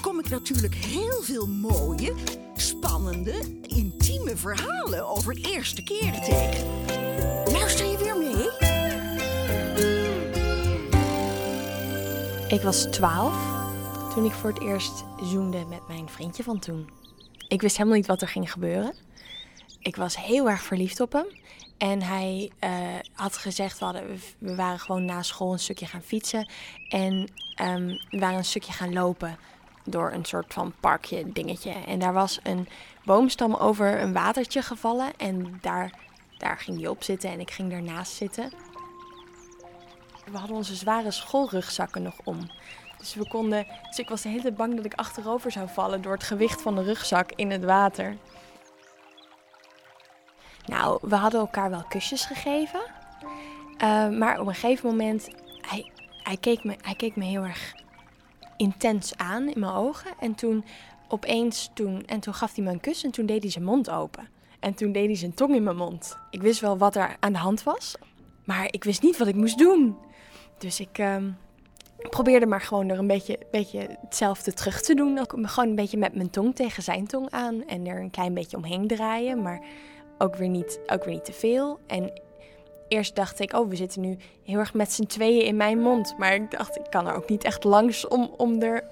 kom ik natuurlijk heel veel mooie, spannende, intieme verhalen over het eerste keren tegen. Luister je weer mee? Ik was 12 toen ik voor het eerst zoende met mijn vriendje van toen. Ik wist helemaal niet wat er ging gebeuren. Ik was heel erg verliefd op hem. En hij eh, had gezegd, we, hadden, we waren gewoon na school een stukje gaan fietsen. En ehm, we waren een stukje gaan lopen door een soort van parkje dingetje. En daar was een boomstam over een watertje gevallen. En daar, daar ging hij op zitten en ik ging daarnaast zitten. We hadden onze zware schoolrugzakken nog om. Dus we konden. Dus ik was de hele bang dat ik achterover zou vallen door het gewicht van de rugzak in het water. Nou, we hadden elkaar wel kusjes gegeven. Uh, maar op een gegeven moment, hij, keek me, hij keek me heel erg intens aan in mijn ogen. En toen opeens, toen, en toen gaf hij me een kus en toen deed hij zijn mond open. En toen deed hij zijn tong in mijn mond. Ik wist wel wat er aan de hand was, maar ik wist niet wat ik moest doen. Dus ik, ik probeerde maar gewoon er een beetje, beetje hetzelfde terug te doen. Gewoon een beetje met mijn tong tegen zijn tong aan en er een klein beetje omheen draaien, maar ook weer niet, ook weer niet te veel. En eerst dacht ik, oh, we zitten nu heel erg met z'n tweeën in mijn mond. Maar ik dacht, ik kan er ook niet echt langs om, om, er,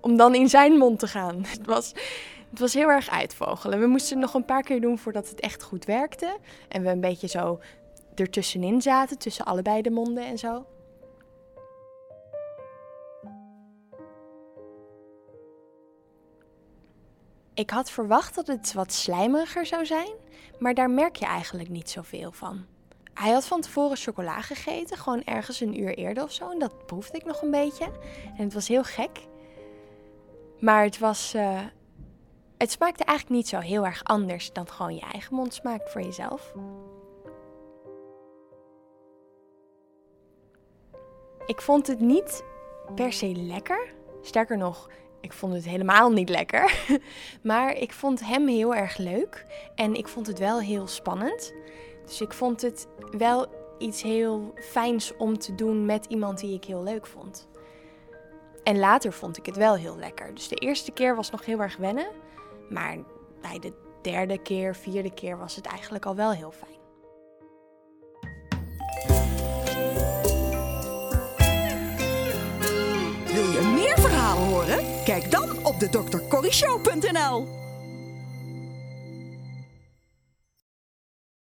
om dan in zijn mond te gaan. Het was, het was heel erg uitvogelen. We moesten het nog een paar keer doen voordat het echt goed werkte. En we een beetje zo ertussenin zaten, tussen allebei de monden en zo. Ik had verwacht dat het wat slijmeriger zou zijn, maar daar merk je eigenlijk niet zoveel van. Hij had van tevoren chocola gegeten, gewoon ergens een uur eerder of zo. En dat proefde ik nog een beetje. En het was heel gek. Maar het was. Uh, het smaakte eigenlijk niet zo heel erg anders dan gewoon je eigen mond smaakt voor jezelf. Ik vond het niet per se lekker. Sterker nog, ik vond het helemaal niet lekker. Maar ik vond hem heel erg leuk. En ik vond het wel heel spannend. Dus ik vond het wel iets heel fijns om te doen met iemand die ik heel leuk vond. En later vond ik het wel heel lekker. Dus de eerste keer was nog heel erg wennen. Maar bij de derde keer, vierde keer was het eigenlijk al wel heel fijn. Wil je meer verhalen horen? Kijk dan op de drcorryshow.nl